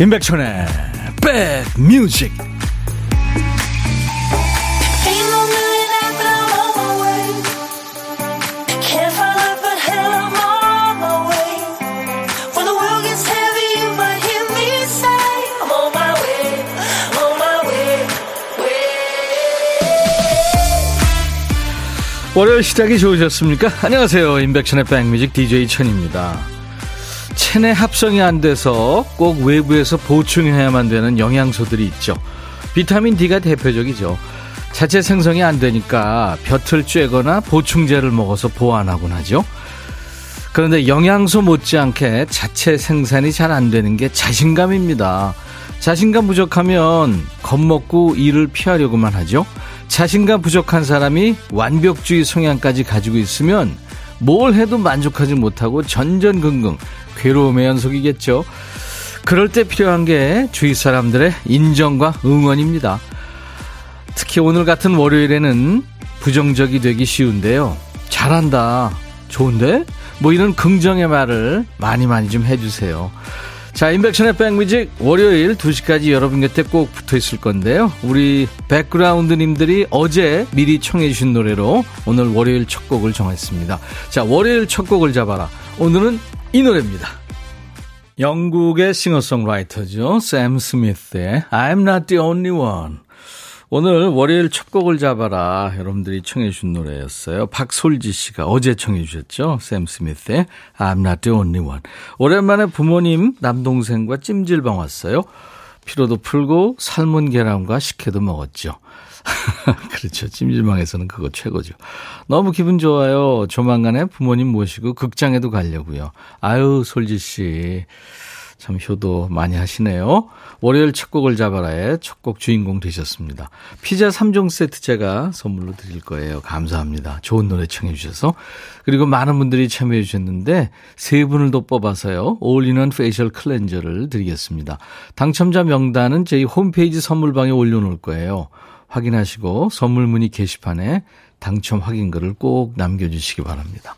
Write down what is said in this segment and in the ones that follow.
임백천의 백뮤직 월요일 시작이 좋으셨습니까? 안녕하세요. 임백천의 백뮤직 DJ 천입니다. 체내 합성이 안 돼서 꼭 외부에서 보충해야만 되는 영양소들이 있죠. 비타민 D가 대표적이죠. 자체 생성이 안 되니까 벼틀 쬐거나 보충제를 먹어서 보완하곤 하죠. 그런데 영양소 못지않게 자체 생산이 잘 안 되는 게 자신감입니다. 자신감 부족하면 겁먹고 일을 피하려고만 하죠. 자신감 부족한 사람이 완벽주의 성향까지 가지고 있으면 뭘 해도 만족하지 못하고 전전긍긍 괴로움의 연속이겠죠. 그럴 때 필요한 게 주위 사람들의 인정과 응원입니다. 특히 오늘 같은 월요일에는 부정적이 되기 쉬운데요. 잘한다. 좋은데? 뭐 이런 긍정의 말을 많이 많이 좀 해주세요. 자, 인백션의 백뮤직 월요일 2시까지 여러분 곁에 꼭 붙어 있을 건데요. 우리 백그라운드님들이 어제 미리 청해 주신 노래로 오늘 월요일 첫 곡을 정했습니다. 자, 월요일 첫 곡을 잡아라. 오늘은 이 노래입니다. 영국의 싱어송라이터죠. 샘 스미스의 I'm not the only one. 오늘 월요일 첫 곡을 잡아라. 여러분들이 청해 주신 노래였어요. 박솔지 씨가 어제 청해 주셨죠. 샘 스미스의 I'm not the only one. 오랜만에 부모님, 남동생과 찜질방 왔어요. 피로도 풀고 삶은 계란과 식혜도 먹었죠. 그렇죠. 찜질방에서는 그거 최고죠. 너무 기분 좋아요. 조만간에 부모님 모시고 극장에도 가려고요. 아유, 솔지 씨. 참 효도 많이 하시네요. 월요일 첫 곡을 잡아라의 첫 곡 주인공 되셨습니다. 피자 3종 세트 제가 선물로 드릴 거예요. 감사합니다. 좋은 노래 청해 주셔서. 그리고 많은 분들이 참여해 주셨는데 세 분을 더 뽑아서요. all-in-one facial cleanser를 드리겠습니다. 당첨자 명단은 저희 홈페이지 선물방에 올려놓을 거예요. 확인하시고 선물 문의 게시판에 당첨 확인글을 꼭 남겨주시기 바랍니다.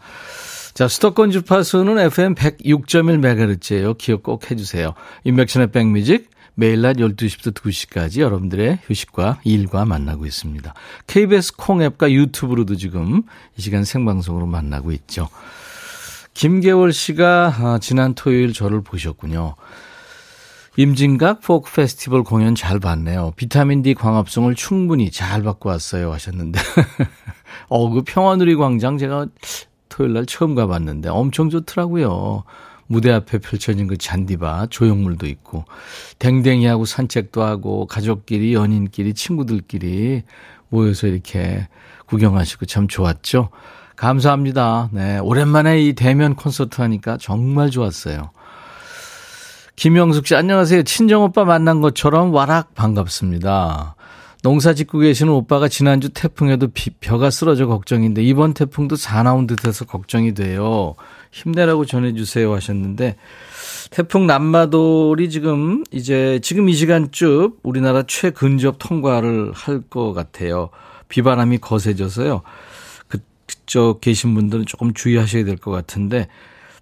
자, 수도권 주파수는 FM 106.1MHz예요. 기억 꼭 해주세요. 인백션의 백뮤직 매일 낮 12시부터 2시까지 여러분들의 휴식과 일과 만나고 있습니다. KBS 콩앱과 유튜브로도 지금 이 시간 생방송으로 만나고 있죠. 김계월 씨가 아, 지난 토요일 저를 보셨군요. 임진각 포크 페스티벌 공연 잘 봤네요. 비타민 D 광합성을 충분히 잘 받고 왔어요 하셨는데. 어, 그 평화누리 광장 제가 토요일 날 처음 가봤는데 엄청 좋더라고요. 무대 앞에 펼쳐진 그 잔디밭, 조형물도 있고, 댕댕이하고 산책도 하고, 가족끼리, 연인끼리, 친구들끼리 모여서 이렇게 구경하시고 참 좋았죠. 감사합니다. 네. 오랜만에 이 대면 콘서트 하니까 정말 좋았어요. 김영숙 씨, 안녕하세요. 친정오빠 만난 것처럼 와락 반갑습니다. 농사 짓고 계시는 오빠가 지난주 태풍에도 비, 벼가 쓰러져 걱정인데 이번 태풍도 사나운 듯해서 걱정이 돼요. 힘내라고 전해주세요 하셨는데 태풍 남마돌이 지금 이제 지금 이 시간쯤 우리나라 최근접 통과를 할 것 같아요. 비바람이 거세져서요. 그쪽 계신 분들은 조금 주의하셔야 될 것 같은데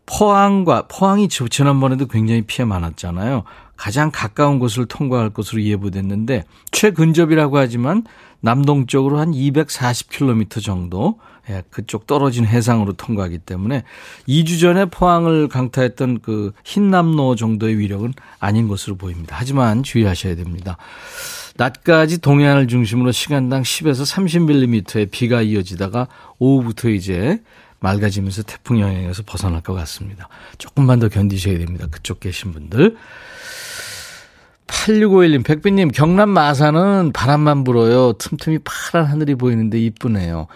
포항과 포항이 지난번에도 굉장히 피해 많았잖아요. 가장 가까운 곳을 통과할 것으로 예보됐는데 최근접이라고 하지만 남동쪽으로 한 240km 정도 예, 그쪽 떨어진 해상으로 통과하기 때문에 2주 전에 포항을 강타했던 그 흰남로 정도의 위력은 아닌 것으로 보입니다. 하지만 주의하셔야 됩니다. 낮까지 동해안을 중심으로 시간당 10에서 30mm의 비가 이어지다가 오후부터 이제 맑아지면서 태풍 영향에서 벗어날 것 같습니다. 조금만 더 견디셔야 됩니다. 그쪽 계신 분들. 8651님, 백빈님, 경남 마산은 바람만 불어요. 틈틈이 파란 하늘이 보이는데 이쁘네요.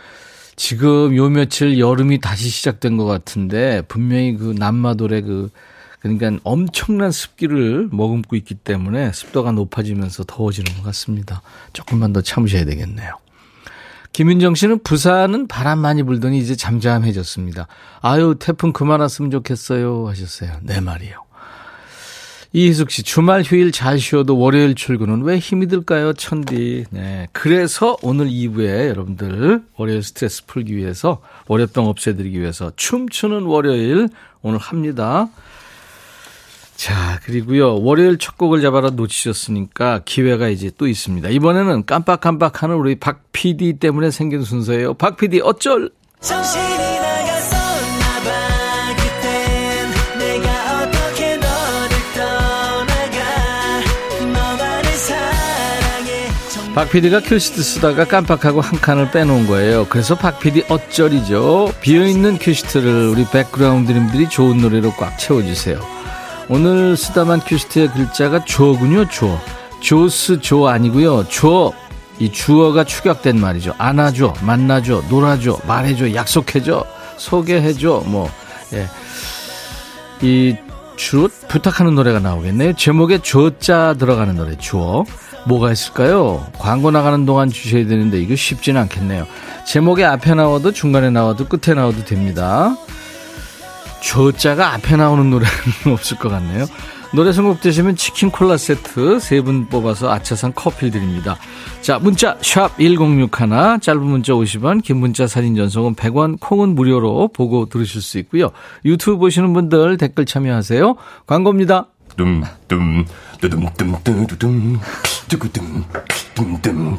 지금 요 며칠 여름이 다시 시작된 것 같은데, 분명히 그 남마돌의 그, 그러니까 엄청난 습기를 머금고 있기 때문에 습도가 높아지면서 더워지는 것 같습니다. 조금만 더 참으셔야 되겠네요. 김윤정 씨는 부산은 바람 많이 불더니 이제 잠잠해졌습니다. 아유, 태풍 그만 왔으면 좋겠어요. 하셨어요. 네 말이요. 이희숙 씨, 주말 휴일 잘 쉬어도 월요일 출근은 왜 힘이 들까요, 천디? 네. 그래서 오늘 2부에 여러분들 월요일 스트레스 풀기 위해서, 월요병 없애드리기 위해서 춤추는 월요일 오늘 합니다. 자, 그리고요. 월요일 첫 곡을 잡아라 놓치셨으니까 기회가 이제 또 있습니다. 이번에는 깜빡깜빡하는 우리 박 PD 때문에 생긴 순서예요. 박 PD 어쩔? 박 PD가 큐시트 쓰다가 깜빡하고 한 칸을 빼놓은 거예요. 그래서 박 PD 어쩔이죠. 비어있는 큐시트를 우리 백그라운드님들이 좋은 노래로 꽉 채워주세요. 오늘 쓰다만 큐시트의 글자가 줘군요, 줘. 조스 조 아니고요. 줘. 이 주어가 축약된 말이죠. 안아줘, 만나줘, 놀아줘, 말해줘, 약속해줘, 소개해줘, 뭐, 예. 이 줘로 부탁하는 노래가 나오겠네요. 제목에 줘자 들어가는 노래, 주어. 뭐가 있을까요? 광고 나가는 동안 주셔야 되는데 이거 쉽지는 않겠네요. 제목에 앞에 나와도 중간에 나와도 끝에 나와도 됩니다. 조자가 앞에 나오는 노래는 없을 것 같네요. 노래 선곡 되시면 치킨 콜라 세트 세 분 뽑아서 아차산 커피 드립니다. 자, 문자 샵 1061, 짧은 문자 50원, 긴 문자 사진 전송은 100원, 콩은 무료로 보고 들으실 수 있고요. 유튜브 보시는 분들 댓글 참여하세요. 광고입니다. 둠 둠 뚜둠 뚜구둠 둠둠 뚜둠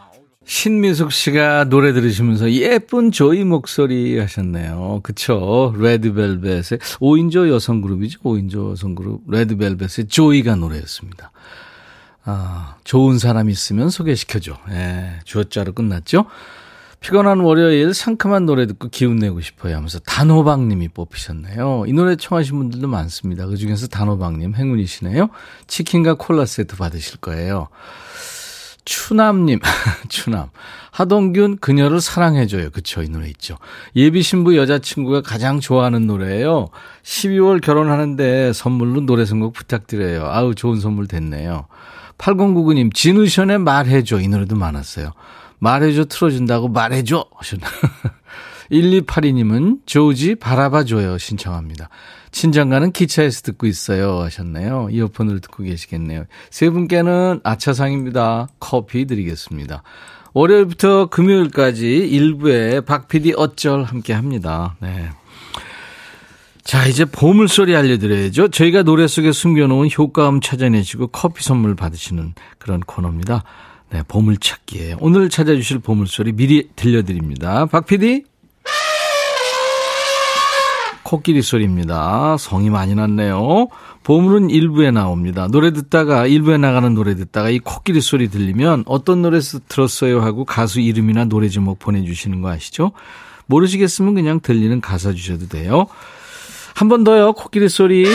신미숙 씨가 노래 들으시면서 예쁜 조이 목소리 하셨네요. 그쵸. 레드벨벳의 5인조 여성 그룹이죠. 5인조 여성 그룹. 레드벨벳의 조이가 노래였습니다. 아, 좋은 사람 있으면 소개시켜줘. 예, 주어자로 끝났죠. 피곤한 월요일 상큼한 노래 듣고 기운 내고 싶어요 하면서 단호박님이 뽑히셨네요. 이 노래 청하신 분들도 많습니다. 그 중에서 단호박님 행운이시네요. 치킨과 콜라 세트 받으실 거예요. 추남님, 추남. 하동균, 그녀를 사랑해줘요. 그쵸, 이 노래 있죠. 예비 신부 여자친구가 가장 좋아하는 노래예요. 12월 결혼하는데 선물로 노래 선곡 부탁드려요. 아우, 좋은 선물 됐네요. 8099님, 진우션의 말해줘. 이 노래도 많았어요. 말해줘 틀어준다고 말해줘 하셨나. 1282님은 조지 바라봐줘요 신청합니다. 친정가는 기차에서 듣고 있어요 하셨네요. 이어폰으로 듣고 계시겠네요. 세 분께는 아차상입니다. 커피 드리겠습니다. 월요일부터 금요일까지 일부에 박 PD 어쩔 함께 합니다. 네. 자, 이제 보물소리 알려드려야죠. 저희가 노래 속에 숨겨놓은 효과음 찾아내시고 커피 선물 받으시는 그런 코너입니다. 네, 보물찾기에 오늘 찾아주실 보물소리 미리 들려드립니다. 박 PD? 코끼리 소리입니다. 성이 많이 났네요. 보물은 일부에 나옵니다. 노래 듣다가 일부에 나가는 노래 듣다가 이 코끼리 소리 들리면 어떤 노래에서 들었어요 하고 가수 이름이나 노래 제목 보내주시는 거 아시죠? 모르시겠으면 그냥 들리는 가사 주셔도 돼요. 한 번 더요. 코끼리 소리.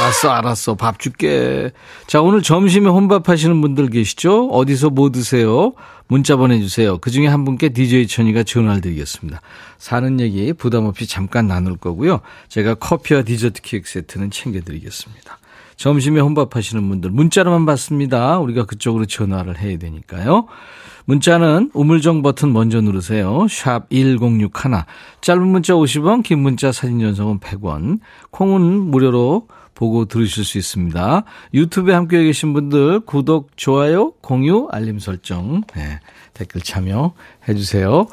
알았어, 알았어. 밥 줄게. 자, 오늘 점심에 혼밥 하시는 분들 계시죠? 어디서 뭐 드세요? 문자 보내주세요. 그 중에 한 분께 DJ 천이가 전화를 드리겠습니다. 사는 얘기 부담 없이 잠깐 나눌 거고요. 제가 커피와 디저트 케이크 세트는 챙겨드리겠습니다. 점심에 혼밥 하시는 분들 문자로만 받습니다. 우리가 그쪽으로 전화를 해야 되니까요. 문자는 우물정 버튼 먼저 누르세요. 샵 1061. 짧은 문자 50원, 긴 문자 사진 전송은 100원. 콩은 무료로 보고 들으실 수 있습니다. 유튜브에 함께 계신 분들 구독, 좋아요, 공유, 알림 설정, 네, 댓글 참여해 주세요.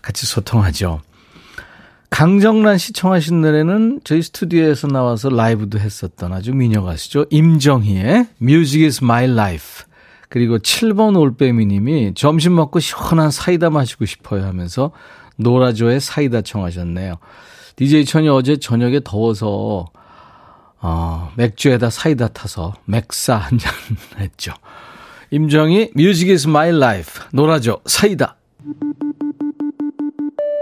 같이 소통하죠. 강정란 씨 청하신 노래는 저희 스튜디오에서 나와서 라이브도 했었던 아주 미녀 가수죠. 임정희의 Music is my life. 그리고 7번 올빼미 님이 점심 먹고 시원한 사이다 마시고 싶어요 하면서 노라조의 사이다 청하셨네요. DJ 천이 어제 저녁에 더워서 어, 맥주에다 사이다 타서 맥사 한잔 했죠. 임정희, Music is my life. 놀아줘, 사이다.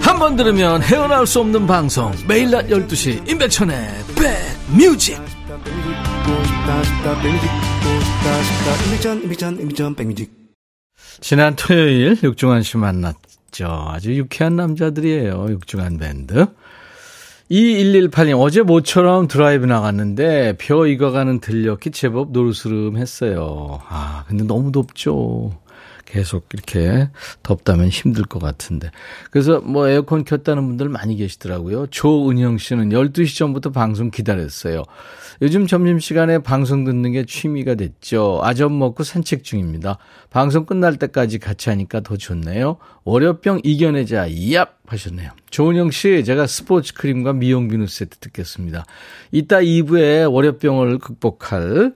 한 번 들으면 헤어나올 수 없는 방송 매일 낮 12시 임백천의 백뮤직 지난 토요일 육중한 씨 만났죠. 아주 유쾌한 남자들이에요. 육중한 밴드. 2118님, 어제 모처럼 드라이브 나갔는데, 벼 익어가는 들녘이 제법 노르스름 했어요. 아, 근데 너무 덥죠. 계속 이렇게 덥다면 힘들 것 같은데. 그래서 뭐 에어컨 켰다는 분들 많이 계시더라고요. 조은영 씨는 12시 전부터 방송 기다렸어요. 요즘 점심시간에 방송 듣는 게 취미가 됐죠. 아점 먹고 산책 중입니다. 방송 끝날 때까지 같이 하니까 더 좋네요. 월요병 이겨내자, 얍! 하셨네요. 조은영 씨, 제가 스포츠 크림과 미용 비누 세트 듣겠습니다. 이따 2부에 월요병을 극복할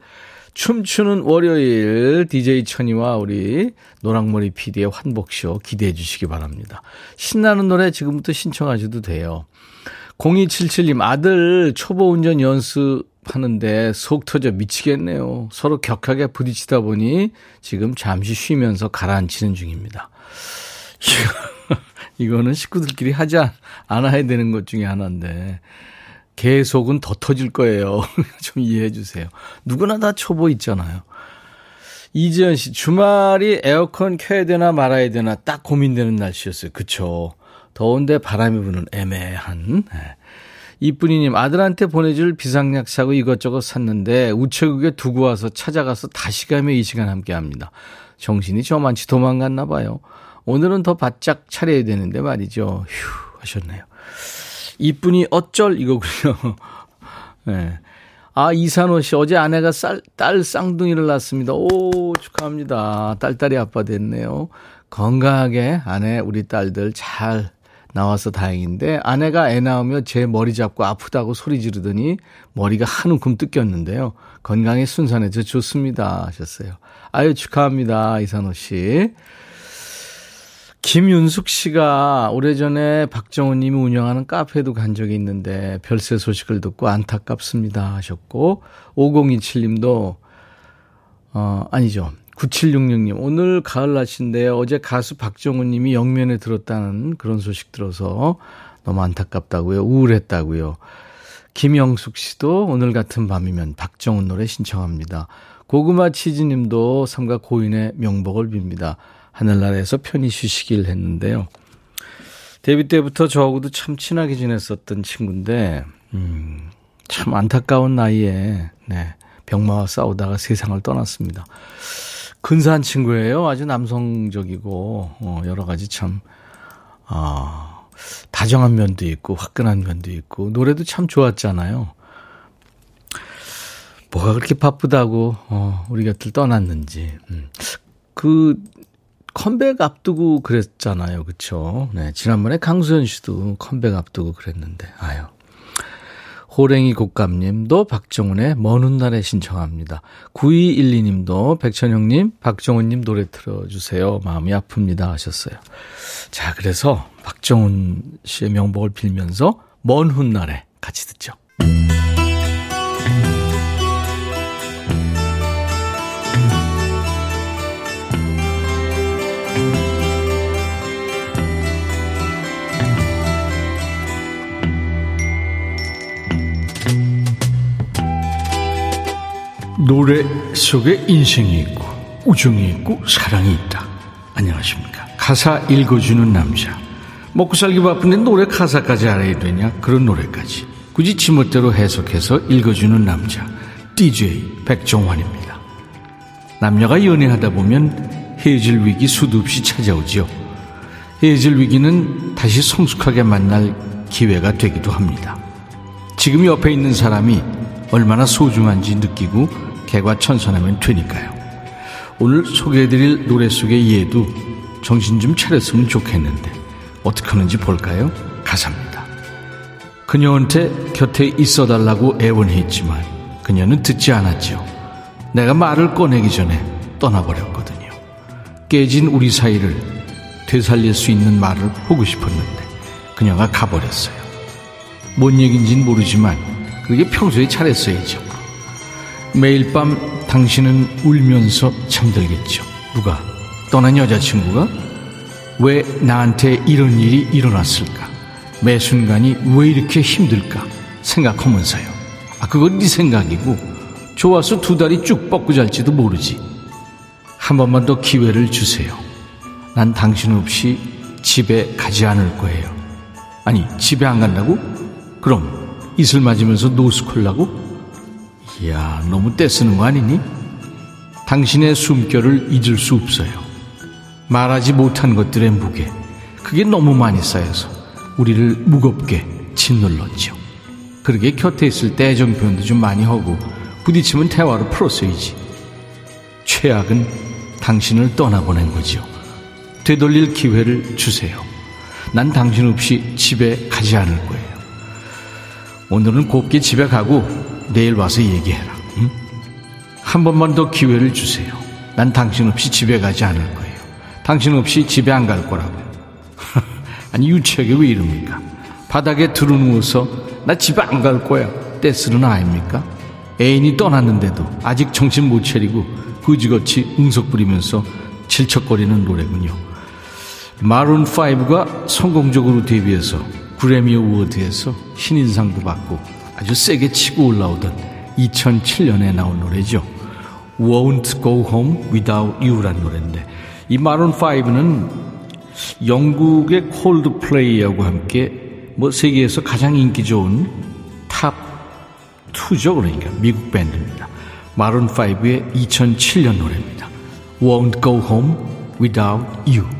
춤추는 월요일 DJ 천이와 우리 노랑머리 PD의 환복쇼 기대해 주시기 바랍니다. 신나는 노래 지금부터 신청하셔도 돼요. 0277님 아들 초보 운전 연습하는데 속 터져 미치겠네요. 서로 격하게 부딪히다 보니 지금 잠시 쉬면서 가라앉히는 중입니다. 이거는 식구들끼리 하지 않아야 되는 것 중에 하나인데 계속은 더 터질 거예요. 좀 이해해 주세요. 누구나 다 초보 있잖아요. 이지연 씨, 주말이 에어컨 켜야 되나 말아야 되나 딱 고민되는 날씨였어요. 그쵸. 더운데 바람이 부는 애매한. 네. 이쁜이님, 아들한테 보내줄 비상약 사고 이것저것 샀는데 우체국에 두고 와서 찾아가서 다시 가며 이 시간 함께 합니다. 정신이 저만치 도망갔나 봐요. 오늘은 더 바짝 차려야 되는데 말이죠. 휴, 하셨네요. 이쁜이 어쩔 이거군요. 네. 아, 이산호 씨, 어제 아내가 쌀, 딸 쌍둥이를 낳았습니다. 오, 축하합니다. 딸딸이 아빠 됐네요. 건강하게 아내, 우리 딸들 잘 나와서 다행인데, 아내가 애 낳으며 제 머리 잡고 아프다고 소리 지르더니 머리가 한 움큼 뜯겼는데요. 건강에 순산해서 좋습니다. 하셨어요. 아유, 축하합니다. 이산호 씨. 김윤숙 씨가 오래전에 박정훈 님이 운영하는 카페에도 간 적이 있는데 별세 소식을 듣고 안타깝습니다 하셨고 5027 님도 어 아니죠. 9766님 오늘 가을 날씨인데 어제 가수 박정훈 님이 영면에 들었다는 그런 소식 들어서 너무 안타깝다고요. 우울했다고요. 김영숙 씨도 오늘 같은 밤이면 박정훈 노래 신청합니다. 고구마 치즈 님도 삼가 고인의 명복을 빕니다. 하늘나라에서 편히 쉬시길 했는데요. 데뷔 때부터 저하고도 참 친하게 지냈었던 친구인데, 음, 참 안타까운 나이에, 네, 병마와 싸우다가 세상을 떠났습니다. 근사한 친구예요. 아주 남성적이고, 어, 여러 가지 참, 아, 다정한 면도 있고, 화끈한 면도 있고, 노래도 참 좋았잖아요. 뭐가 그렇게 바쁘다고, 어, 우리 곁을 떠났는지. 음. 그, 컴백 앞두고 그랬잖아요. 그쵸? 네. 지난번에 강수현 씨도 컴백 앞두고 그랬는데, 아유. 호랭이 곡감님도 박정훈의 먼 훗날에 신청합니다. 9212님도 백천영님, 박정훈님 노래 틀어주세요. 마음이 아픕니다. 하셨어요. 자, 그래서 박정훈 씨의 명복을 빌면서 먼 훗날에 같이 듣죠. 노래 속에 인생이 있고 우정이 있고 사랑이 있다. 안녕하십니까. 가사 읽어주는 남자. 먹고 살기 바쁜데 노래 가사까지 알아야 되냐? 그런 노래까지. 굳이 지멋대로 해석해서 읽어주는 남자. DJ 백종환입니다. 남녀가 연애하다 보면 헤어질 위기 수도 없이 찾아오죠. 헤어질 위기는 다시 성숙하게 만날 기회가 되기도 합니다. 지금 옆에 있는 사람이 얼마나 소중한지 느끼고 개과천선하면 되니까요. 오늘 소개해드릴 노래 속의 예도 정신 좀 차렸으면 좋겠는데 어떻게 하는지 볼까요? 가사입니다. 그녀한테 곁에 있어달라고 애원했지만 그녀는 듣지 않았죠. 내가 말을 꺼내기 전에 떠나버렸거든요. 깨진 우리 사이를 되살릴 수 있는 말을 하고 싶었는데 그녀가 가버렸어요. 뭔 얘기인지는 모르지만 그게 평소에 잘했어야죠. 매일 밤 당신은 울면서 잠들겠죠. 누가? 떠난 여자친구가? 왜 나한테 이런 일이 일어났을까? 매 순간이 왜 이렇게 힘들까? 생각하면서요. 아, 그건 네 생각이고, 좋아서 두 다리 쭉 뻗고 잘지도 모르지. 한 번만 더 기회를 주세요. 난 당신 없이 집에 가지 않을 거예요. 아니, 집에 안 간다고? 그럼 이슬 맞으면서 노숙하려고? 이야, 너무 떼쓰는 거 아니니? 당신의 숨결을 잊을 수 없어요. 말하지 못한 것들의 무게. 그게 너무 많이 쌓여서 우리를 무겁게 짓눌렀죠. 그러게 곁에 있을 때 애정 표현도 좀 많이 하고 부딪히면 대화로 풀었어야지. 최악은 당신을 떠나보낸 거지요. 되돌릴 기회를 주세요. 난 당신 없이 집에 가지 않을 거예요. 오늘은 곱게 집에 가고 내일 와서 얘기해라. 응? 한 번만 더 기회를 주세요. 난 당신 없이 집에 가지 않을 거예요. 당신 없이 집에 안 갈 거라고요. 아니 유치하게 왜 이럽니까? 바닥에 들어누워서 나 집에 안 갈 거야. 떼쓰는 아입니까? 애인이 떠났는데도 아직 정신 못 차리고 그지같이 응석 부리면서 질척거리는 노래군요. 마룬 5가 성공적으로 데뷔해서 구레미 어워드에서 신인상도 받고 아주 세게 치고 올라오던 2007년에 나온 노래죠. Won't Go Home Without You라는 노래인데 이 마룬5는 영국의 콜드플레이하고 함께 뭐 세계에서 가장 인기 좋은 탑 2죠 그러니까 미국 밴드입니다. 마룬 5의 2007년 노래입니다. Won't Go Home Without You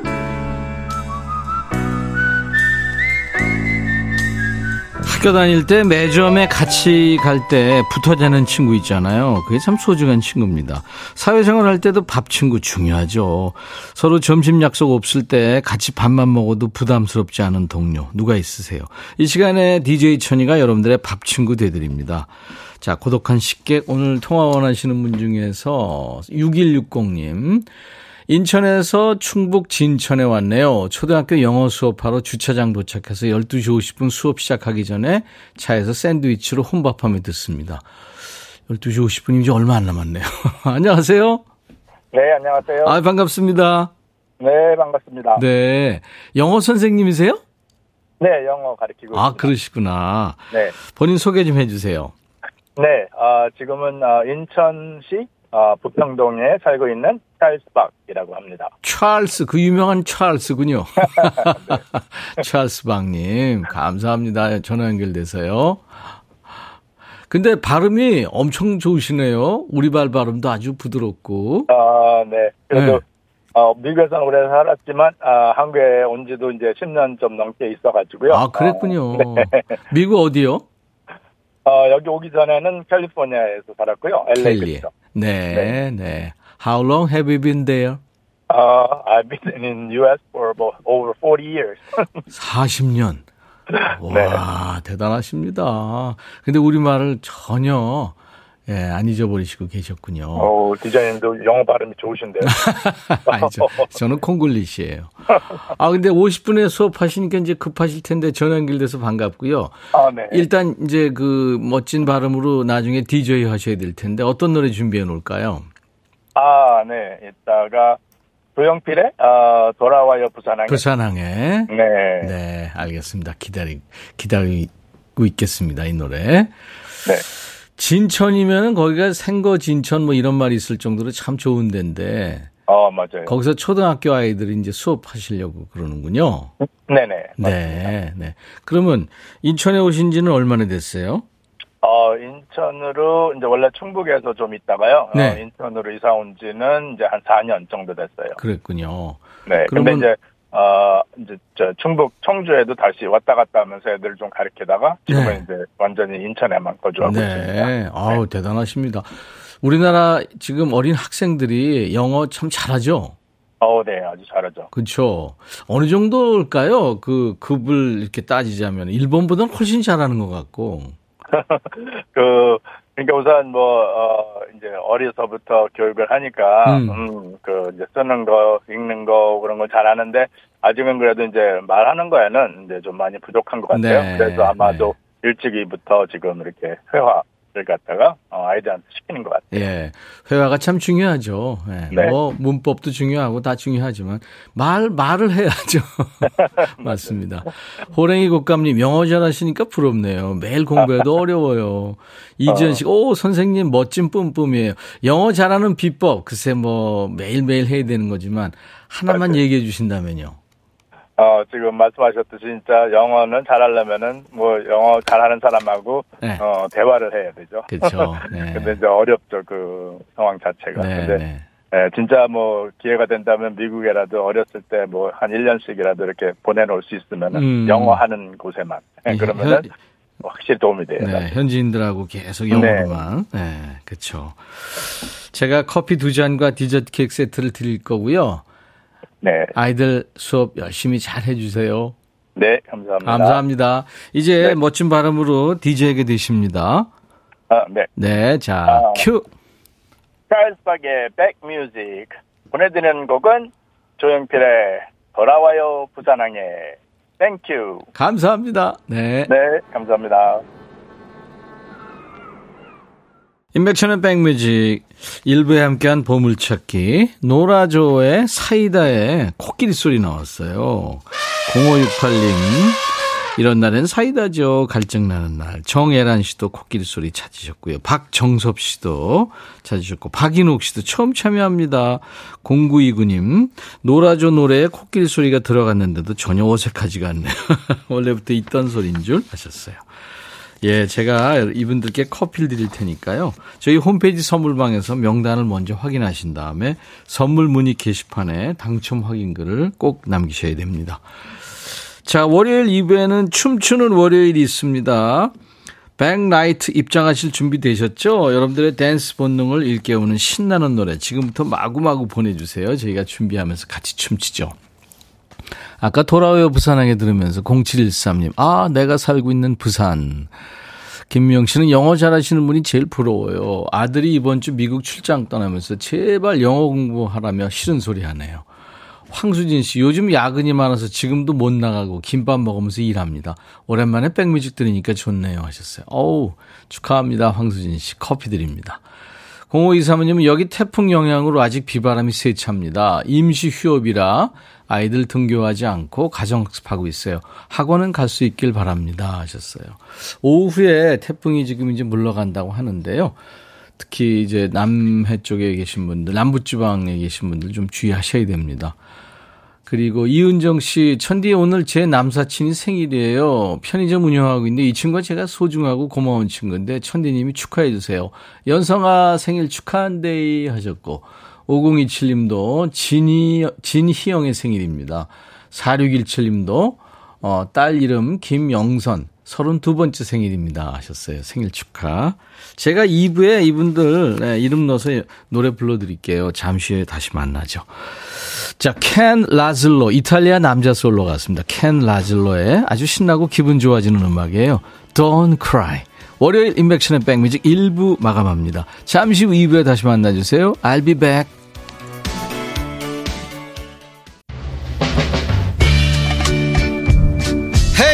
학교 다닐 때 매점에 같이 갈 때 붙어 자는 친구 있잖아요. 그게 참 소중한 친구입니다. 사회생활 할 때도 밥 친구 중요하죠. 서로 점심 약속 없을 때 같이 밥만 먹어도 부담스럽지 않은 동료 누가 있으세요? 이 시간에 DJ 천이가 여러분들의 밥 친구 되드립니다. 자, 고독한 식객 오늘 통화 원하시는 분 중에서 6160님 인천에서 충북 진천에 왔네요. 초등학교 영어 수업하러 주차장 도착해서 12시 50분 수업 시작하기 전에 차에서 샌드위치로 혼밥하며 듣습니다. 12시 50분이면 이제 얼마 안 남았네요. 안녕하세요. 네, 안녕하세요. 아, 반갑습니다. 네, 반갑습니다. 네. 영어 선생님이세요? 네, 영어 가르치고 아, 있습니다. 그러시구나. 네. 본인 소개 좀 해주세요. 네, 어, 지금은 어, 인천시 어, 부평동에 살고 있는 찰스 박이라고 합니다. 찰스, 그 유명한 찰스군요. 찰스 박님, 감사합니다. 전화 연결돼서요. 근데 발음이 엄청 좋으시네요. 우리발 발음도 아주 부드럽고. 어, 네. 그래도 네. 어, 미국에서는 오래 살았지만 어, 한국에 온 지도 이제 10년 좀 넘게 있어 가지고요. 아, 그랬군요. 어, 네. 미국 어디요? 어, 여기 오기 전에는 캘리포니아에서 살았고요. LA 켈리. 그죠. 네, 네. How long have you been there? Uh, I've been in U.S. for about over 40 years. 40년. 와, 대단하십니다. 근데 우리말을 전혀 예, 안 잊어버리시고 계셨군요. 어, 디자인도 영어 발음이 좋으신데요. 아니죠. 저는 콩글리시예요. 아, 근데 50분에 수업하시니까 이제 급하실 텐데 전화 연결돼서 반갑고요. 아, 네. 일단 이제 그 멋진 발음으로 나중에 DJ 하셔야 될 텐데 어떤 노래 준비해 놓을까요? 아, 네. 이따가 조영필의 어, 돌아와요 부산항에. 부산항에. 네. 네, 알겠습니다. 기다리, 기다리고 있겠습니다. 이 노래. 네. 진천이면 거기가 생거 진천 뭐 이런 말이 있을 정도로 참 좋은 데인데 어, 맞아요. 거기서 초등학교 아이들이 이제 수업하시려고 그러는군요. 네네. 네, 네. 그러면 인천에 오신 지는 얼마나 됐어요? 어, 인천으로 이제 원래 충북에서 좀 있다가요. 네. 어, 인천으로 이사 온 지는 이제 한 4년 정도 됐어요. 그랬군요. 네. 그러면- 근데 이제 어, 이제 저 충북 청주에도 다시 왔다 갔다 하면서 애들 좀 가르치다가 지금은 네. 이제 완전히 인천에만 거주하고 있습니다. 네. 아우, 대단하십니다. 우리나라 지금 어린 학생들이 영어 참 잘하죠? 어, 네. 아주 잘하죠. 그렇죠. 어느 정도일까요? 그 급을 이렇게 따지자면 일본보다는 훨씬 잘하는 것 같고. 그 그러니까 우선 뭐 어, 이제 어려서부터 교육을 하니까 음. 음, 그 이제 쓰는 거, 읽는 거 그런 거 잘하는데 아직은 그래도 이제 말하는 거에는 이제 좀 많이 부족한 것 같아요. 네, 그래서 아마도 일찍이부터 지금 이렇게 회화 를 갖다가 어, 아이들한테 시키는 것 같아요. 예. 회화가 참 중요하죠. 예. 네. 뭐 문법도 중요하고 다 중요하지만 말 말을 해야죠. 맞습니다. 호랭이 곡감님 영어 잘하시니까 부럽네요. 매일 공부해도 어려워요. 이지연 어. 씨, 오 선생님 멋진 뿜뿜이에요. 영어 잘하는 비법 글쎄 뭐 매일 매일 해야 되는 거지만 하나만 얘기해 주신다면요. 어, 지금 말씀하셨듯이 진짜 영어는 잘하려면은 뭐 영어 잘하는 사람하고 네. 어, 대화를 해야 되죠. 그렇죠. 네. 근데 이제 어렵죠 그 상황 자체가. 네, 근데 네. 예, 진짜 뭐 기회가 된다면 미국에라도 어렸을 때 뭐 한 1년씩이라도 이렇게 보내놓을 수 있으면 은 음. 영어 하는 곳에만 예, 이 그러면은 현- 확실히 도움이 돼요. 네, 현지인들하고 계속 영어로만. 네, 그렇죠. 제가 커피 두 잔과 디저트 케이크 세트를 드릴 거고요. 네, 아이들 수업 열심히 잘 해주세요. 네, 감사합니다. 감사합니다. 이제 네. 멋진 발음으로 DJ가 되십니다. 아, 네. 네, 자, 아. 큐. 찰스박의 백뮤직 보내드리는 곡은 조용필의 돌아와요 부산항에 thank you. 감사합니다. 네. 네, 감사합니다. 인백천의 백뮤직 일부에 함께한 보물찾기 노라조의 사이다에 코끼리 소리 나왔어요. 0568님 이런 날엔 사이다죠. 갈증나는 날. 정애란 씨도 코끼리 소리 찾으셨고요. 박정섭 씨도 찾으셨고 박인옥 씨도 처음 참여합니다. 0929님 노라조 노래에 코끼리 소리가 들어갔는데도 전혀 어색하지가 않네요. 원래부터 있던 소리인 줄 아셨어요. 예, 제가 이분들께 커피를 드릴 테니까요. 저희 홈페이지 선물방에서 명단을 먼저 확인하신 다음에 선물 문의 게시판에 당첨 확인글을 꼭 남기셔야 됩니다. 자, 월요일 2부에는 춤추는 월요일이 있습니다. 백라이트 입장하실 준비 되셨죠? 여러분들의 댄스 본능을 일깨우는 신나는 노래 지금부터 마구마구 보내주세요. 저희가 준비하면서 같이 춤추죠. 아까 돌아와요 부산항에 들으면서 0713님, 아, 내가 살고 있는 부산. 김미영 씨는 영어 잘하시는 분이 제일 부러워요. 아들이 이번 주 미국 출장 떠나면서 제발 영어 공부하라며 싫은 소리 하네요. 황수진 씨, 요즘 야근이 많아서 지금도 못 나가고 김밥 먹으면서 일합니다. 오랜만에 백뮤직 들으니까 좋네요. 하셨어요. 어우, 축하합니다. 황수진 씨. 커피 드립니다. 0523님은 여기 태풍 영향으로 아직 비바람이 세차입니다. 임시 휴업이라 아이들 등교하지 않고 가정학습하고 있어요. 학원은 갈 수 있길 바랍니다. 하셨어요. 오후에 태풍이 지금 이제 물러간다고 하는데요. 특히 이제 남해 쪽에 계신 분들, 남부지방에 계신 분들 좀 주의하셔야 됩니다. 그리고 이은정 씨, 천디 오늘 제 남사친이 생일이에요. 편의점 운영하고 있는데 이 친구가 제가 소중하고 고마운 친구인데 천디님이 축하해 주세요. 연성아 생일 축하한데이 하셨고 5027님도 진희 진희영의 생일입니다. 4617님도 어, 딸 이름 김영선 32번째 생일입니다 하셨어요. 생일 축하. 제가 2부에 이분들 네, 이름 넣어서 노래 불러드릴게요. 잠시 후에 다시 만나죠. 자, 켄 라즐로, 이탈리아 남자 솔로 같습니다. 켄 라즐로의 아주 신나고 기분 좋아지는 음악이에요. Don't Cry. 월요일 인백션의 백뮤직 1부 마감합니다. 잠시 후 2부에 다시 만나주세요. I'll be back.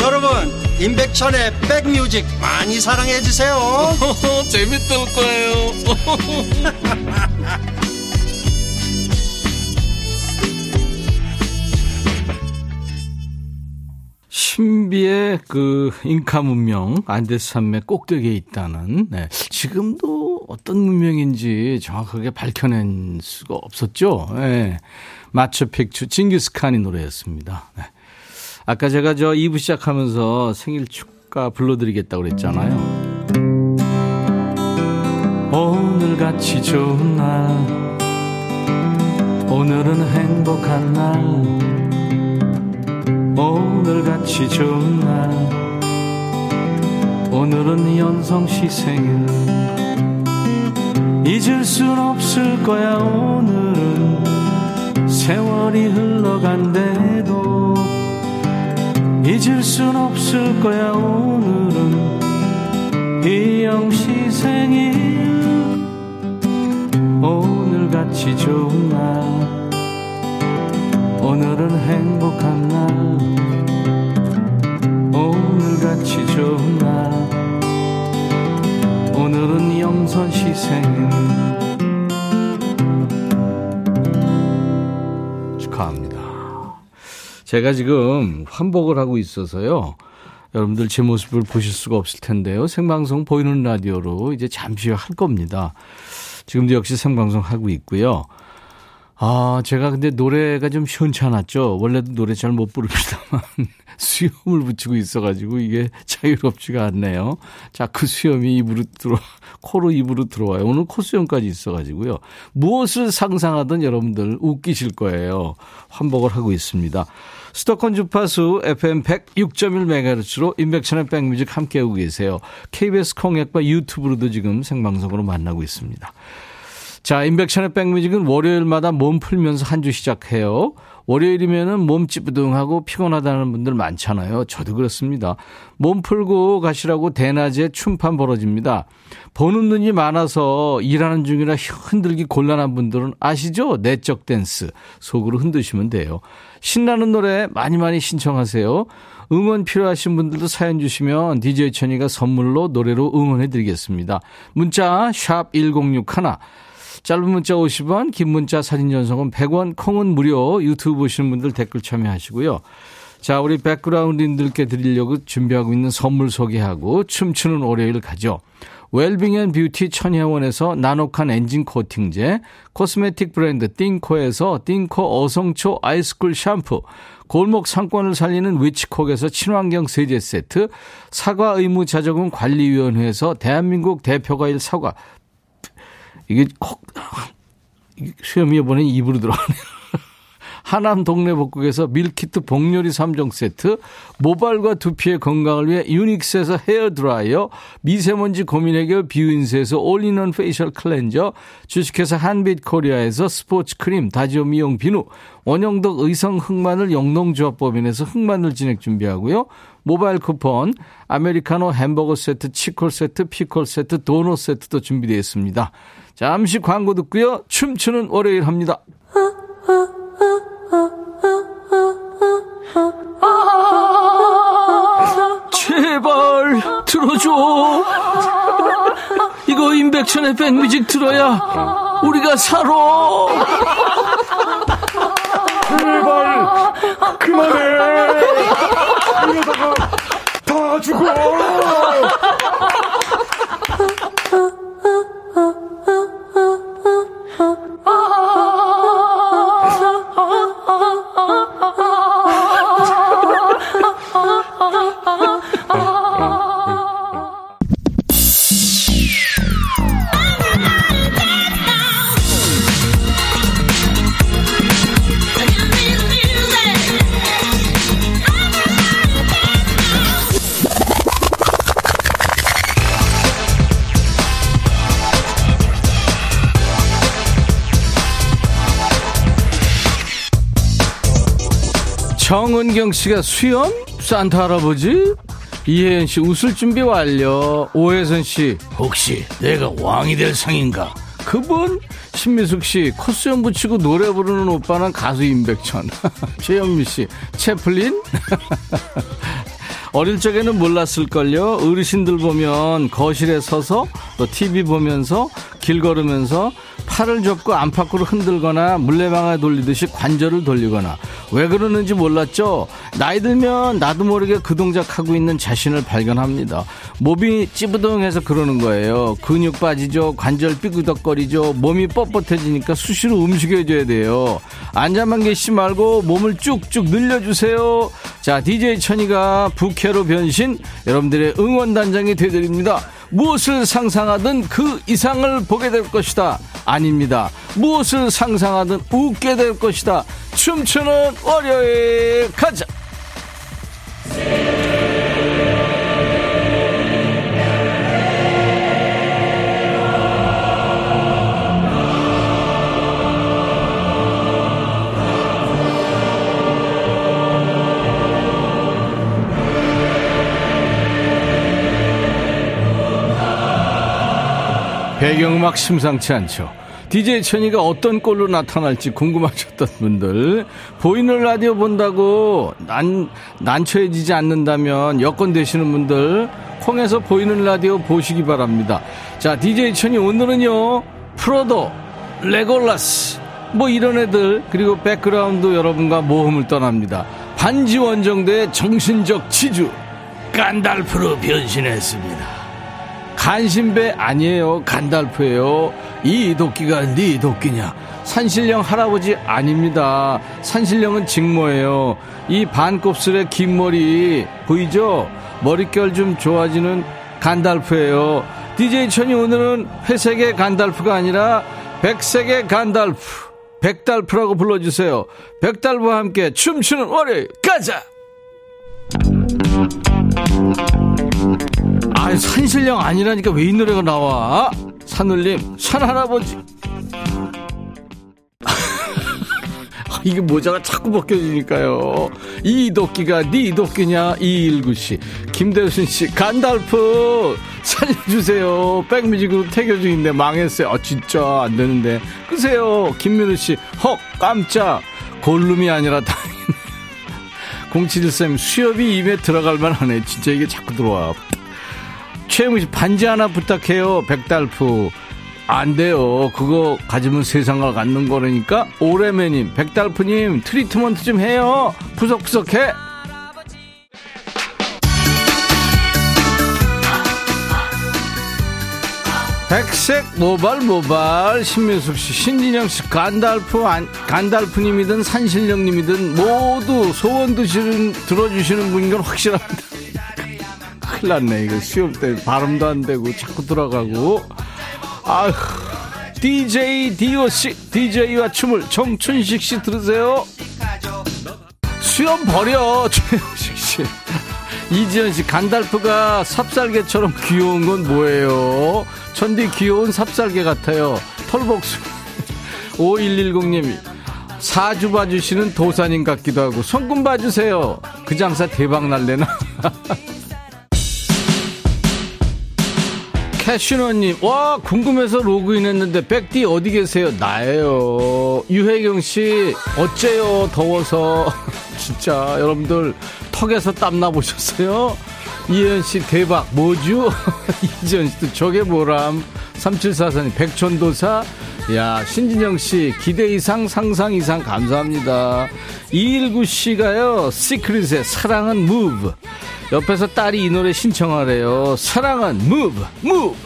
여러분 임백천의 백뮤직 많이 사랑해 주세요. 재밌을 거예요. 신비의 그 잉카 문명 안데스 산맥 꼭대기에 있다는 네. 지금도 어떤 문명인지 정확하게 밝혀낸 수가 없었죠. 네. 마추픽추 징기스칸이 노래였습니다. 네. 아까 제가 저 2부 시작하면서 생일 축가 불러드리겠다고 그랬잖아요. 오늘같이 좋은 날 오늘은 행복한 날 오늘같이 좋은 날 오늘은 연성시 생일 잊을 순 없을 거야 오늘은 세월이 흘러간대도 잊을 순 없을 거야 오늘은. 이영시 생일. 오늘같이 좋은 날. 오늘은 행복한 날. 오늘같이 좋은 날. 오늘은 영선시 생일 제가 지금 환복을 하고 있어서요. 여러분들 제 모습을 보실 수가 없을 텐데요. 생방송 보이는 라디오로 이제 잠시 후할 겁니다. 지금도 역시 생방송 하고 있고요 아, 제가 근데 노래가 좀 시원찮았죠. 원래도 노래 잘 못 부릅니다만 수염을 붙이고 있어가지고 이게 자유롭지가 않네요. 자꾸 그 수염이 입으로 들어, 코로 입으로 들어와요. 오늘 콧수염까지 있어가지고요. 무엇을 상상하든 여러분들 웃기실 거예요. 환복을 하고 있습니다. 수도권 주파수 FM 106.1MHz로 인백천의 백뮤직 함께하고 계세요. KBS 콩앱과 유튜브로도 지금 생방송으로 만나고 있습니다. 자, 인백션의 백뮤직은 월요일마다 몸 풀면서 한 주 시작해요. 월요일이면은 몸 찌부둥하고 피곤하다는 분들 많잖아요. 저도 그렇습니다. 몸 풀고 가시라고 대낮에 춤판 벌어집니다. 보는 눈이 많아서 일하는 중이라 흔들기 곤란한 분들은 아시죠? 내적 댄스. 속으로 흔드시면 돼요. 신나는 노래 많이 많이 신청하세요. 응원 필요하신 분들도 사연 주시면 DJ 천이가 선물로 노래로 응원해 드리겠습니다. 문자 1061, 짧은 문자 50원, 긴 문자 사진 전송은 100원, 콩은 무료. 유튜브 보시는 분들 댓글 참여하시고요. 자, 우리 백그라운드님들께 드리려고 준비하고 있는 선물 소개하고 춤추는 월요일 가죠. well-being and beauty 천혜원에서 나노칸 엔진 코팅제, cosmetic 브랜드 띵코에서 띵코 어성초 ice cool 샴푸, 골목 상권을 살리는 위치콕에서 친환경 세제 세트, 사과 의무 자조금 관리위원회에서 대한민국 대표과일 사과, 이게 콕, 수염이 이번에 입으로 들어가네요. 하남 동네 복국에서 밀키트 복요리 3종 세트, 모발과 두피의 건강을 위해 유닉스에서 헤어드라이어, 미세먼지 고민 해결 뷰인스에서 all-in-one facial cleanser, 주식회사 한빛코리아에서 스포츠 크림, 다지오 미용 비누, 원형덕 의성 흑마늘 영농조합법인에서 흑마늘 진액 준비하고요. 모바일 쿠폰, 아메리카노 햄버거 세트, 치콜 세트, 피콜 세트, 도넛 세트도 준비되어 있습니다. 잠시 광고 듣고요. 춤추는 월요일 합니다. 제발 들어줘. 이거 임백천의 백뮤직 들어야 우리가 살아. 제발 그만해. 이러다가 다 죽어. oh. 정은경 씨가 수염? 산타 할아버지? 이혜연 씨 웃을 준비 완료. 오혜선 씨 혹시 내가 왕이 될 상인가? 그분? 신미숙 씨 콧수염 붙이고 노래 부르는 오빠는 가수 임백천. 최영미 씨 채플린? 어릴 적에는 몰랐을걸요. 어르신들 보면 거실에 서서 또 TV 보면서 길 걸으면서 팔을 접고 안팎으로 흔들거나 물레방아 돌리듯이 관절을 돌리거나 왜 그러는지 몰랐죠? 나이 들면 나도 모르게 그 동작하고 있는 자신을 발견합니다. 몸이 찌부둥해서 그러는 거예요. 근육 빠지죠. 관절 삐그덕거리죠. 몸이 뻣뻣해지니까 수시로 움직여줘야 돼요. 앉아만 계시지 말고 몸을 쭉쭉 늘려주세요. 자, DJ 천이가 부캐 로 변신 여러분들의 응원단장이 되드립니다. 무엇을 상상하든 그 이상을 보게 될 것이다. 아닙니다. 무엇을 상상하든 웃게 될 것이다. 춤추는 월요일 가자. 배경음악 심상치 않죠. DJ 천이가 어떤 꼴로 나타날지 궁금하셨던 분들 보이는 라디오 본다고 난 난처해지지 않는다면 여건 되시는 분들 콩에서 보이는 라디오 보시기 바랍니다. 자, DJ 천이 오늘은요. 프로도 레골라스 뭐 이런 애들 그리고 백그라운드 여러분과 모험을 떠납니다. 반지 원정대의 정신적 지주 깐달프로 변신했습니다. 간신배 아니에요. 간달프예요. 이 도끼가 네 도끼냐? 산신령 할아버지 아닙니다. 산신령은 직모예요. 이 반곱슬의 긴 머리 보이죠? 머릿결 좀 좋아지는 간달프예요. DJ 천이 오늘은 회색의 간달프가 아니라 백색의 간달프. 백달프라고 불러주세요. 백달프와 함께 춤추는 월요일 가자! 아, 산신령 아니라니까 왜 이 노래가 나와? 산울림, 산할아버지. 이게 모자가 자꾸 벗겨지니까요. 이 도끼가 네 도끼냐? 이일구씨. 김대순 씨, 간달프! 살려주세요. 백뮤직으로 태교 중인데 망했어요. 아, 진짜 안 되는데. 끄세요. 김민우 씨, 헉, 깜짝. 골룸이 아니라 다행이네. 0713 수협이 입에 들어갈 만하네. 진짜 이게 자꾸 들어와. 최영우 씨 반지 하나 부탁해요. 백달프. 안 돼요. 그거 가지면 세상을 갖는 거라니까. 오래매님, 백달프님 트리트먼트 좀 해요. 푸석푸석해. 백색 모발 모발 신민숙 씨, 신진영 씨, 간달프 안, 간달프님이든 산신령님이든 모두 소원 드시는 들어주시는 분인 건 확실합니다. 큰일 났네. 이거 시험 때 발음도 안 되고 자꾸 들어가고. 아휴. DJ DOC DJ와 춤을 정춘식 씨 들으세요. 수염 버려 최영식 씨. 이지연 씨 간달프가 삽살개처럼 귀여운 건 뭐예요? 천디 귀여운 삽살개 같아요. 털복수 5110님이 사주 봐주시는 도사님 같기도 하고 손금 봐주세요. 그 장사 대박 날래나 캐슈너님, 와, 궁금해서 로그인 했는데, 백디 어디 계세요? 나예요. 유혜경 씨, 어째요? 더워서. 진짜, 여러분들, 턱에서 땀나 보셨어요? 이현 씨, 대박. 뭐죠? 이지연 씨도 저게 뭐람? 3744님, 백촌도사. 야, 신진영 씨, 기대 이상, 상상 이상, 감사합니다. 219 씨가요, 시크릿의 사랑은 무브. 옆에서 딸이 이 노래 신청하래요. 사랑은 move, move.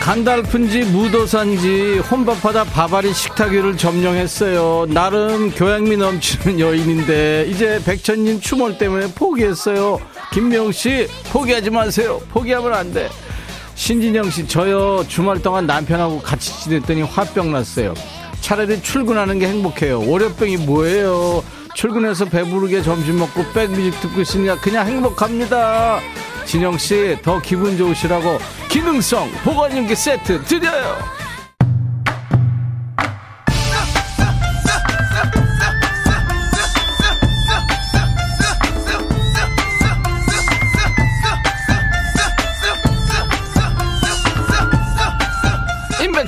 간달픈지 무도산지 혼밥하다 바바리 식탁 위를 점령했어요. 나름 교양미 넘치는 여인인데 이제 백천님 추몰 때문에 포기했어요. 김명 씨 포기하지 마세요. 포기하면 안 돼. 신진영 씨 저요 주말 동안 남편하고 같이 지냈더니 화병 났어요. 차라리 출근하는 게 행복해요. 월요병이 뭐예요? 출근해서 배부르게 점심 먹고 백뮤직 듣고 있으니까 그냥 행복합니다. 진영 씨 더 기분 좋으시라고 기능성 보관용기 세트 드려요.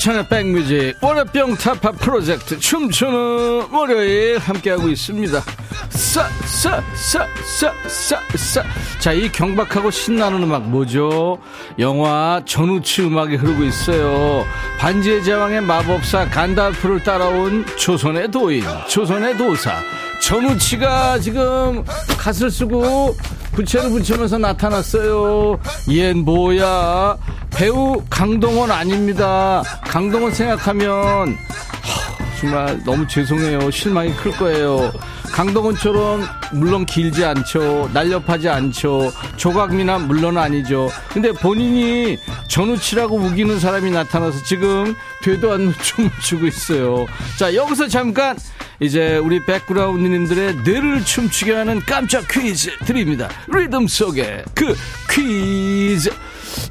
임백천의 백뮤직 월요병 타파 프로젝트 춤추는 월요일 함께하고 있습니다. 싸, 싸, 싸, 싸, 싸, 싸. 자, 이 경박하고 신나는 음악 뭐죠? 영화 전우치 음악이 흐르고 있어요. 반지의 제왕의 마법사 간달프를 따라온 조선의 도인, 조선의 도사. 전우치가 지금 갓을 쓰고 부채를 붙이면서 나타났어요. 얜 뭐야? 배우 강동원 아닙니다. 강동원 생각하면 정말 너무 죄송해요. 실망이 클 거예요. 강동원처럼 물론 길지 않죠. 날렵하지 않죠. 조각미남 물론 아니죠. 근데 본인이 전우치라고 우기는 사람이 나타나서 지금 되도 않는 춤을 추고 있어요. 자, 여기서 잠깐 이제 우리 백그라운드님들의 뇌를 춤추게 하는 깜짝 퀴즈 드립니다. 리듬 속에 그 퀴즈.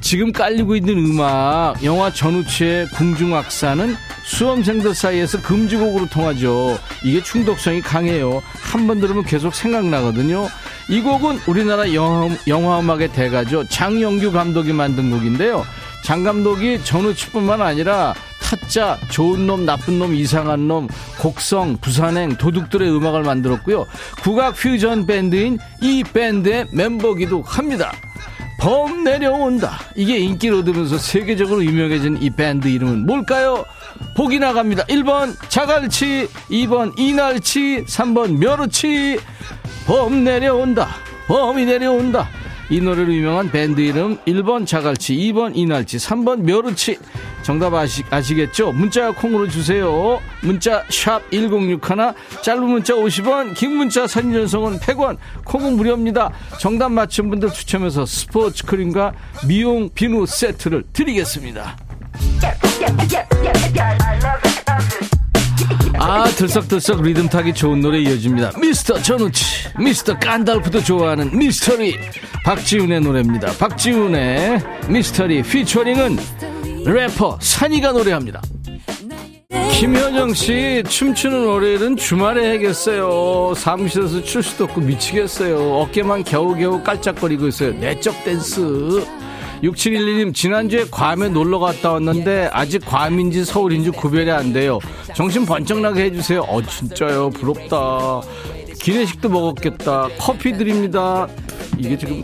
지금 깔리고 있는 음악, 영화 전우치의 궁중악사는 수험생들 사이에서 금지곡으로 통하죠. 이게 중독성이 강해요. 한 번 들으면 계속 생각나거든요. 이 곡은 우리나라 영화, 영화 음악의 대가죠. 장영규 감독이 만든 곡인데요. 장 감독이 전우치뿐만 아니라 타짜, 좋은 놈, 나쁜 놈, 이상한 놈, 곡성, 부산행, 도둑들의 음악을 만들었고요. 국악 퓨전 밴드인 이 밴드의 멤버기도 합니다. 범 내려온다. 이게 인기를 얻으면서 세계적으로 유명해진 이 밴드 이름은 뭘까요? 보기 나갑니다. 1번 자갈치, 2번 이날치, 3번 멸치. 범 내려온다. 범이 내려온다. 이 노래로 유명한 밴드 이름 1번 자갈치, 2번 이날치, 3번 멸치. 정답 아시, 아시겠죠? 문자 콩으로 주세요. 문자 샵 1061, 짧은 문자 50원, 긴 문자 전송은 100원, 콩은 무료입니다. 정답 맞힌 분들 추첨해서 스포츠 크림과 미용 비누 세트를 드리겠습니다. 아 들썩들썩 리듬 타기 좋은 노래 이어집니다. 미스터 전우치 미스터 깐달프도 좋아하는 미스터리 박지훈의 노래입니다. 박지훈의 미스터리 피처링은 래퍼 산이가 노래합니다. 김현정 씨 춤추는 월요일은 주말에 해야겠어요. 사무실에서 출 수도 없고 미치겠어요. 어깨만 겨우겨우 깔짝거리고 있어요. 내적 댄스 6712님 지난주에 괌에 놀러 갔다 왔는데 아직 괌인지 서울인지 구별이 안 돼요 정신 번쩍 나게 해주세요 어 진짜요 부럽다 기내식도 먹었겠다 커피 드립니다 이게 지금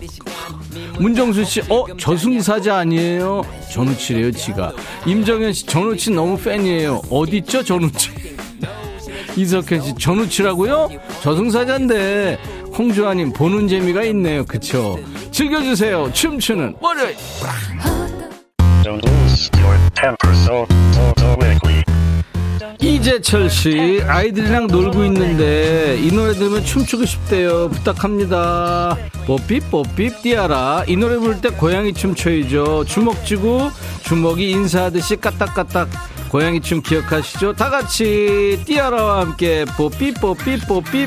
문정수 씨, 어, 저승사자 아니에요? 전우치래요, 지가. 임정현 씨, 전우치 너무 팬이에요. 어디 있죠, 전우치? 이석현 씨, 전우치라고요? 저승사자인데. 홍주아님, 보는 재미가 있네요. 그쵸? 즐겨주세요. 춤추는 월요일. 이재철 씨, 아이들이랑 놀고 있는데 이 노래 들으면 춤추고 싶대요. 부탁합니다. 뽀삐 뽀삐 띠아라. 이 노래 부를 때 고양이 춤 춰야죠. 주먹 쥐고 주먹이 인사하듯이 까딱까딱. 고양이 춤 기억하시죠? 다 같이 띠아라와 함께 뽀삐 뽀삐 뽀삐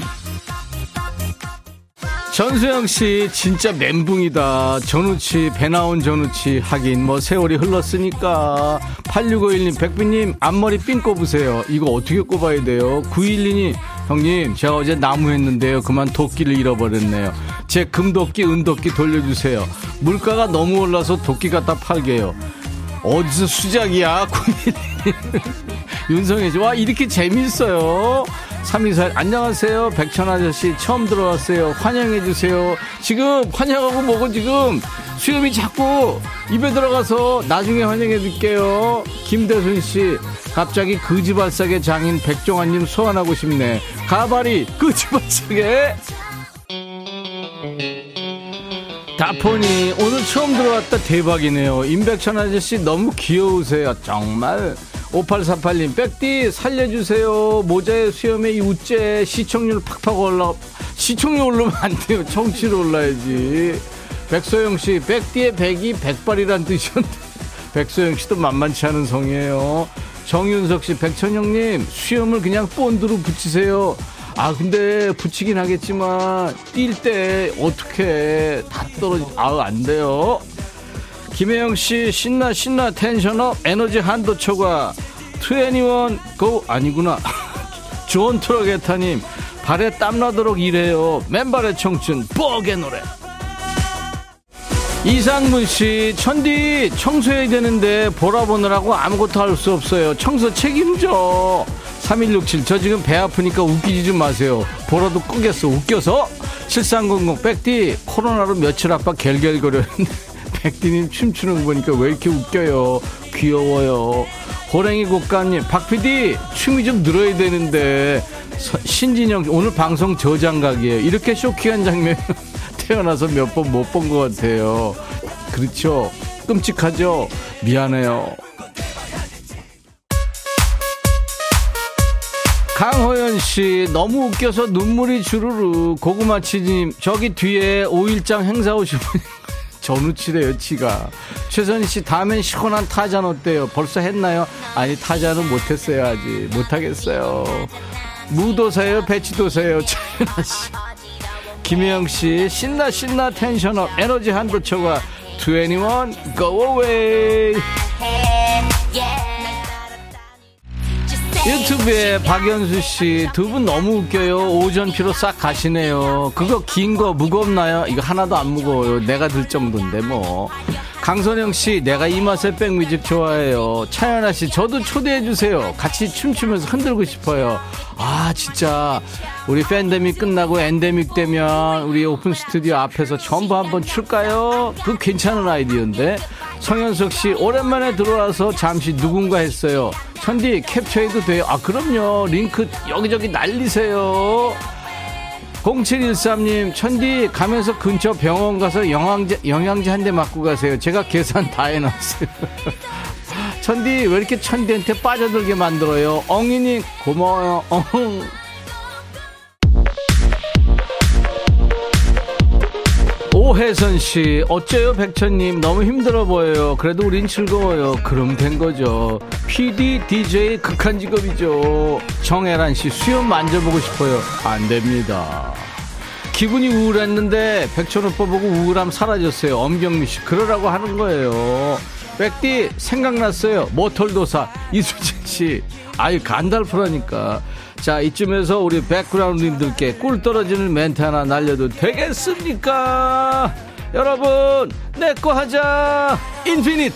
전수영 씨 진짜 멘붕이다. 전우치 배 나온 전우치 하긴 뭐 세월이 흘렀으니까 8651님 백비님 앞머리 핀 꼽으세요. 이거 어떻게 꼽아야 돼요? 912님 형님 제가 어제 나무 했는데요. 그만 도끼를 잃어버렸네요. 제 금도끼 은도끼 돌려주세요. 물가가 너무 올라서 도끼 갖다 팔게요. 어디서 수작이야? 912님 윤성혜 씨, 와, 이렇게 재밌어요. 324, 안녕하세요. 백천 아저씨, 처음 들어왔어요. 환영해 주세요. 지금, 환영하고 뭐고 지금, 수염이 자꾸 입에 들어가서 나중에 환영해 드릴게요. 김대순 씨, 갑자기 그지발사계 장인 백종환님 소환하고 싶네. 가발이 그지발사계. 다포니 오늘 처음 들어왔다 대박이네요 임백천 아저씨 너무 귀여우세요 정말 5848님 백디 살려주세요. 모자에 수염에 이 우째 시청률 팍팍 올라 시청률 오르면 안 돼요. 청취율 올라야지. 백소영 씨 백디의 백이 백발이란 뜻이었는데 백소영 씨도 만만치 않은 성이에요. 정윤석 씨 백천영님 수염을 그냥 본드로 붙이세요. 아 근데 붙이긴 하겠지만 뛸 때 어떻게 다 떨어지 아우 안 돼요 김혜영 씨 신나 신나 텐션업 에너지 한도 초과 트애니원 고 아니구나 트럭 에타님 발에 땀나도록 일해요 맨발의 청춘 뻑의 노래 이상문 씨, 천디 청소해야 되는데 보라 보느라고 아무것도 할 수 없어요. 청소 책임져. 3167, 저 지금 배 아프니까 웃기지 좀 마세요. 보라도 끄겠어. 웃겨서? 7300, 백디, 코로나로 며칠 아빠 갤갤거렸는데, 백디님 춤추는 거 보니까 왜 이렇게 웃겨요? 귀여워요. 호랭이 국가님, 박PD, 춤이 좀 늘어야 되는데, 서- 신진영, 오늘 방송 저장각이에요. 이렇게 쇼킹한 장면 태어나서 몇 번 못 본 것 같아요. 그렇죠. 끔찍하죠? 미안해요. 강호연 씨 너무 웃겨서 눈물이 주르르 고구마 치즈님 저기 뒤에 5일장 행사 오신 분 전우치래요 치가. 최선희 씨 다음엔 시원한 타잔 어때요? 벌써 했나요? 아니 타잔은 못했어요 아직. 못하겠어요. 무도사예요 배치도사예요 최연아 씨. 김혜영 씨 신나 신나 텐션업 에너지 한도 초과. 21 go away 유튜브에 박연수 씨 두 분 너무 웃겨요. 오전 피로 싹 가시네요. 그거 긴 거 무겁나요? 이거 하나도 안 무거워요. 내가 들 정도인데 뭐. 강선영 씨, 내가 이 맛의 백뮤직 좋아해요. 차연아 씨, 저도 초대해 주세요. 같이 춤추면서 흔들고 싶어요. 아, 진짜 우리 팬데믹 끝나고 엔데믹 되면 우리 오픈 스튜디오 앞에서 전부 한번 출까요? 그 괜찮은 아이디어인데. 성현석 씨, 오랜만에 들어와서 잠시 누군가 했어요. 천디 캡처해도 돼요? 아, 그럼요. 링크 여기저기 날리세요. 0713님, 천디 가면서 근처 병원 가서 영양제, 영양제 한 대 맞고 가세요. 제가 계산 다 해놨어요. 천디, 왜 이렇게 천디한테 빠져들게 만들어요? 엉이님, 고마워요. 엉. 오혜선 씨, 어째요, 백천님? 너무 힘들어 보여요. 그래도 우린 즐거워요. 그럼 된 거죠. PD, DJ 극한 직업이죠. 정혜란 씨, 수염 만져보고 싶어요. 안 됩니다. 기분이 우울했는데 백천 오빠 보고 우울함 사라졌어요. 엄경미 씨, 그러라고 하는 거예요. 백디, 생각났어요. 모털도사, 이수진 씨. 아유, 간달프라니까. 자, 이쯤에서 우리 백그라운드님들께 꿀 떨어지는 멘트 하나 날려도 되겠습니까? 여러분, 내 거 하자! 인피니트!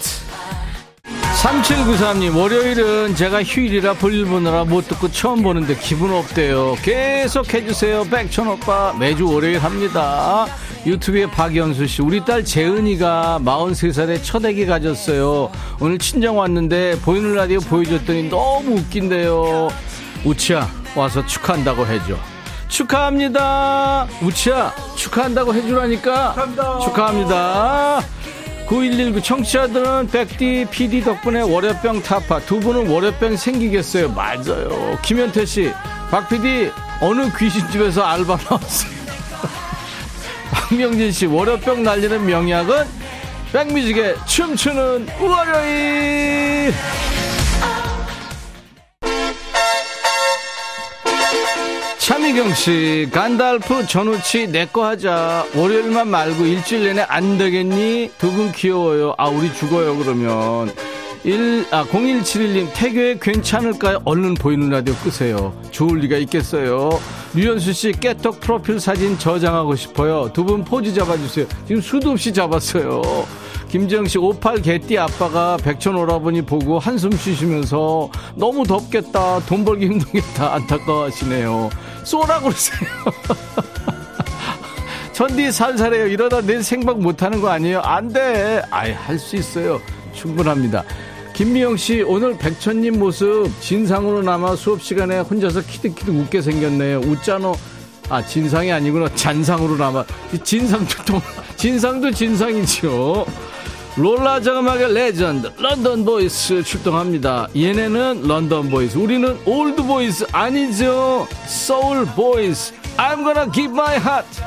3793님, 월요일은 제가 휴일이라 볼일 보느라 못 듣고 처음 보는데 기분 없대요. 계속 해주세요. 백천 오빠. 매주 월요일 합니다. 유튜브에 박연수 씨, 우리 딸 재은이가 43살에 첫 애기 가졌어요. 오늘 친정 왔는데 보이는 라디오 보여줬더니 너무 웃긴대요. 우치야, 와서 축하한다고 해줘. 축하합니다. 우치야, 축하한다고 해주라니까. 축하합니다. 9119 청취자들은 백디 PD 덕분에 월요병 타파 두 분은 월요병 생기겠어요 맞아요 김현태 씨 박 PD 어느 귀신집에서 알바 나왔어요 박명진 씨 월요병 날리는 명약은 백뮤직의 춤추는 월요일 차미경 씨, 간달프 전우치 내거 하자. 월요일만 말고 일주일 내내 안 되겠니? 두 분 귀여워요. 아, 우리 죽어요, 그러면. 1, 아, 0171님, 태교에 괜찮을까요? 얼른 보이는 라디오 끄세요. 좋을 리가 있겠어요. 류현수 씨, 깨톡 프로필 사진 저장하고 싶어요. 두 분 포즈 잡아주세요. 지금 수도 없이 잡았어요. 김지영 씨, 58 개띠 아빠가 백천 오라버니 보고 한숨 쉬시면서 너무 덥겠다, 돈 벌기 힘들겠다, 안타까워하시네요. 쏘라 그러세요. 천디 살살해요. 이러다 내일 생방 못하는 거 아니에요? 안 돼. 아예 할수 있어요. 충분합니다. 김미영 씨, 오늘 백천님 모습 진상으로 남아 수업 시간에 혼자서 키득키득 웃게 생겼네요. 웃자노. 아, 진상이 아니구나. 잔상으로 남아. 진상도 또, 진상도 진상이죠. 롤러장 음악의 legend London Boys 출동합니다. 얘네는 London Boys, 우리는 old boys 아니죠. Soul boys. I'm gonna give my heart.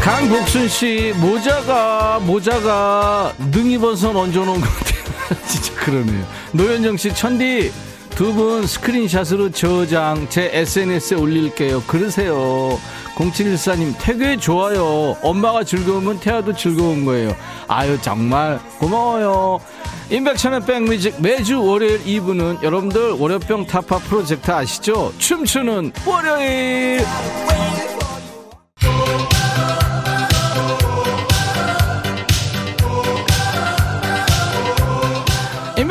강복순 씨 모자가 모자가 능이버섯 얹어놓은 것 같아요. 진짜 그러네요. 노현정 씨 천디 두 분 스크린샷으로 저장 제 SNS에 올릴게요. 그러세요. 0714님 태교에 좋아요. 엄마가 즐거우면 태아도 즐거운 거예요. 아유 정말 고마워요. 인백천의 백뮤직 매주 월요일 2부는 여러분들 월요병 타파 프로젝트 아시죠? 춤추는 월요일.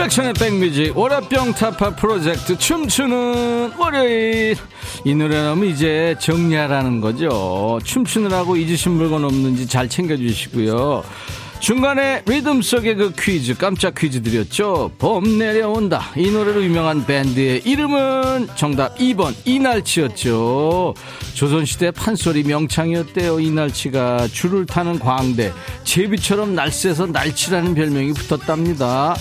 인백션의 백뮤직 월화병 타파 프로젝트 춤추는 월요일. 이 노래는 이제 정리하라는 거죠. 춤추느라고 잊으신 물건 없는지 잘 챙겨주시고요. 중간에 리듬 속의 그 퀴즈 깜짝 퀴즈 드렸죠. 봄 내려온다. 이 노래로 유명한 밴드의 이름은 정답 2번 이날치였죠. 조선시대 판소리 명창이었대요. 이날치가 줄을 타는 광대 제비처럼 날쌔서 날치라는 별명이 붙었답니다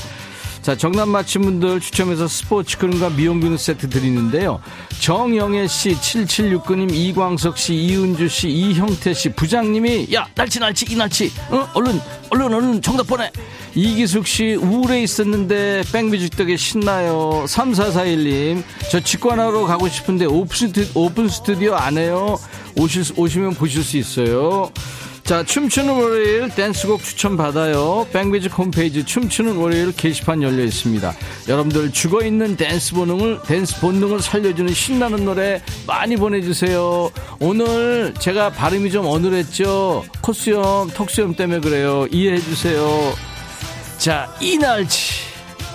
자, 정답 맞힌 분들 추첨해서 스포츠 크림과 미용비누 세트 드리는데요. 정영애 씨, 7769님, 이광석 씨, 이은주 씨, 이형태 씨, 부장님이, 야, 날치, 날치, 이 날치, 어? 얼른, 얼른, 얼른 정답 보내! 이기숙 씨, 우울해 있었는데, 백뮤직 덕에 신나요. 3441님, 저 직관하러 가고 싶은데, 오픈, 스튜, 오픈 스튜디오 안 해요? 오실, 오시면 보실 수 있어요. 자, 춤추는 월요일 댄스곡 추천 받아요. 백뮤직 홈페이지 춤추는 월요일 게시판 열려 있습니다. 여러분들 죽어 있는 댄스 본능을 댄스 본능을 살려주는 신나는 노래 많이 보내주세요. 오늘 제가 발음이 좀 어눌했죠. 코수염, 턱수염 때문에 그래요. 이해해 주세요. 자, 이날치,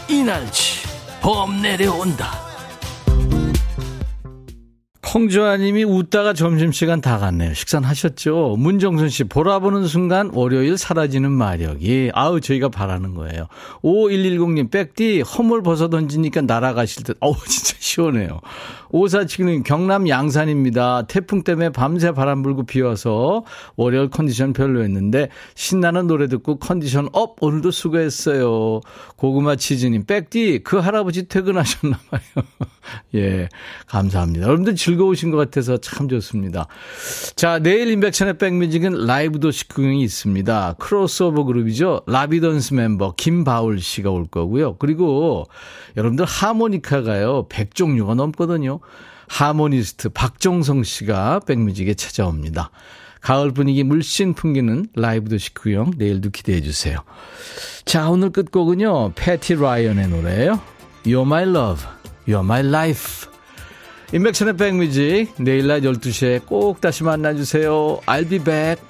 이날치, 봄 내려온다. 홍주아님이 웃다가 점심시간 다 갔네요. 식사는 하셨죠? 문정순 씨, 보라보는 순간 월요일 사라지는 마력이. 아우, 저희가 바라는 거예요. 5110님, 백디, 허물 벗어 던지니까 날아가실 듯. 어우, 진짜 시원해요. 5479님, 경남 양산입니다. 태풍 때문에 밤새 바람 불고 비 와서 월요일 컨디션 별로였는데, 신나는 노래 듣고 컨디션 up! 오늘도 수고했어요. 고구마 치즈님, 백디, 그 할아버지 퇴근하셨나봐요. 예, 감사합니다. 여러분들 즐거우신 것 같아서 참 좋습니다. 자, 내일 인백션의 백뮤직은 라이브 도시 구경이 있습니다. 크로스오버 그룹이죠. 라비던스 멤버 김바울 씨가 올 거고요. 그리고 여러분들 하모니카가요, 100종류가 넘거든요. 하모니스트 박정성 씨가 백뮤직에 찾아옵니다. 가을 분위기 물씬 풍기는 라이브 도시 구경 내일도 기대해 주세요. 자, 오늘 끝곡은요. 패티 라이언의 노래예요. You're my love. You're my life. 인백션의 백뮤직 내일 낮 12시에 꼭 다시 만나주세요. I'll be back.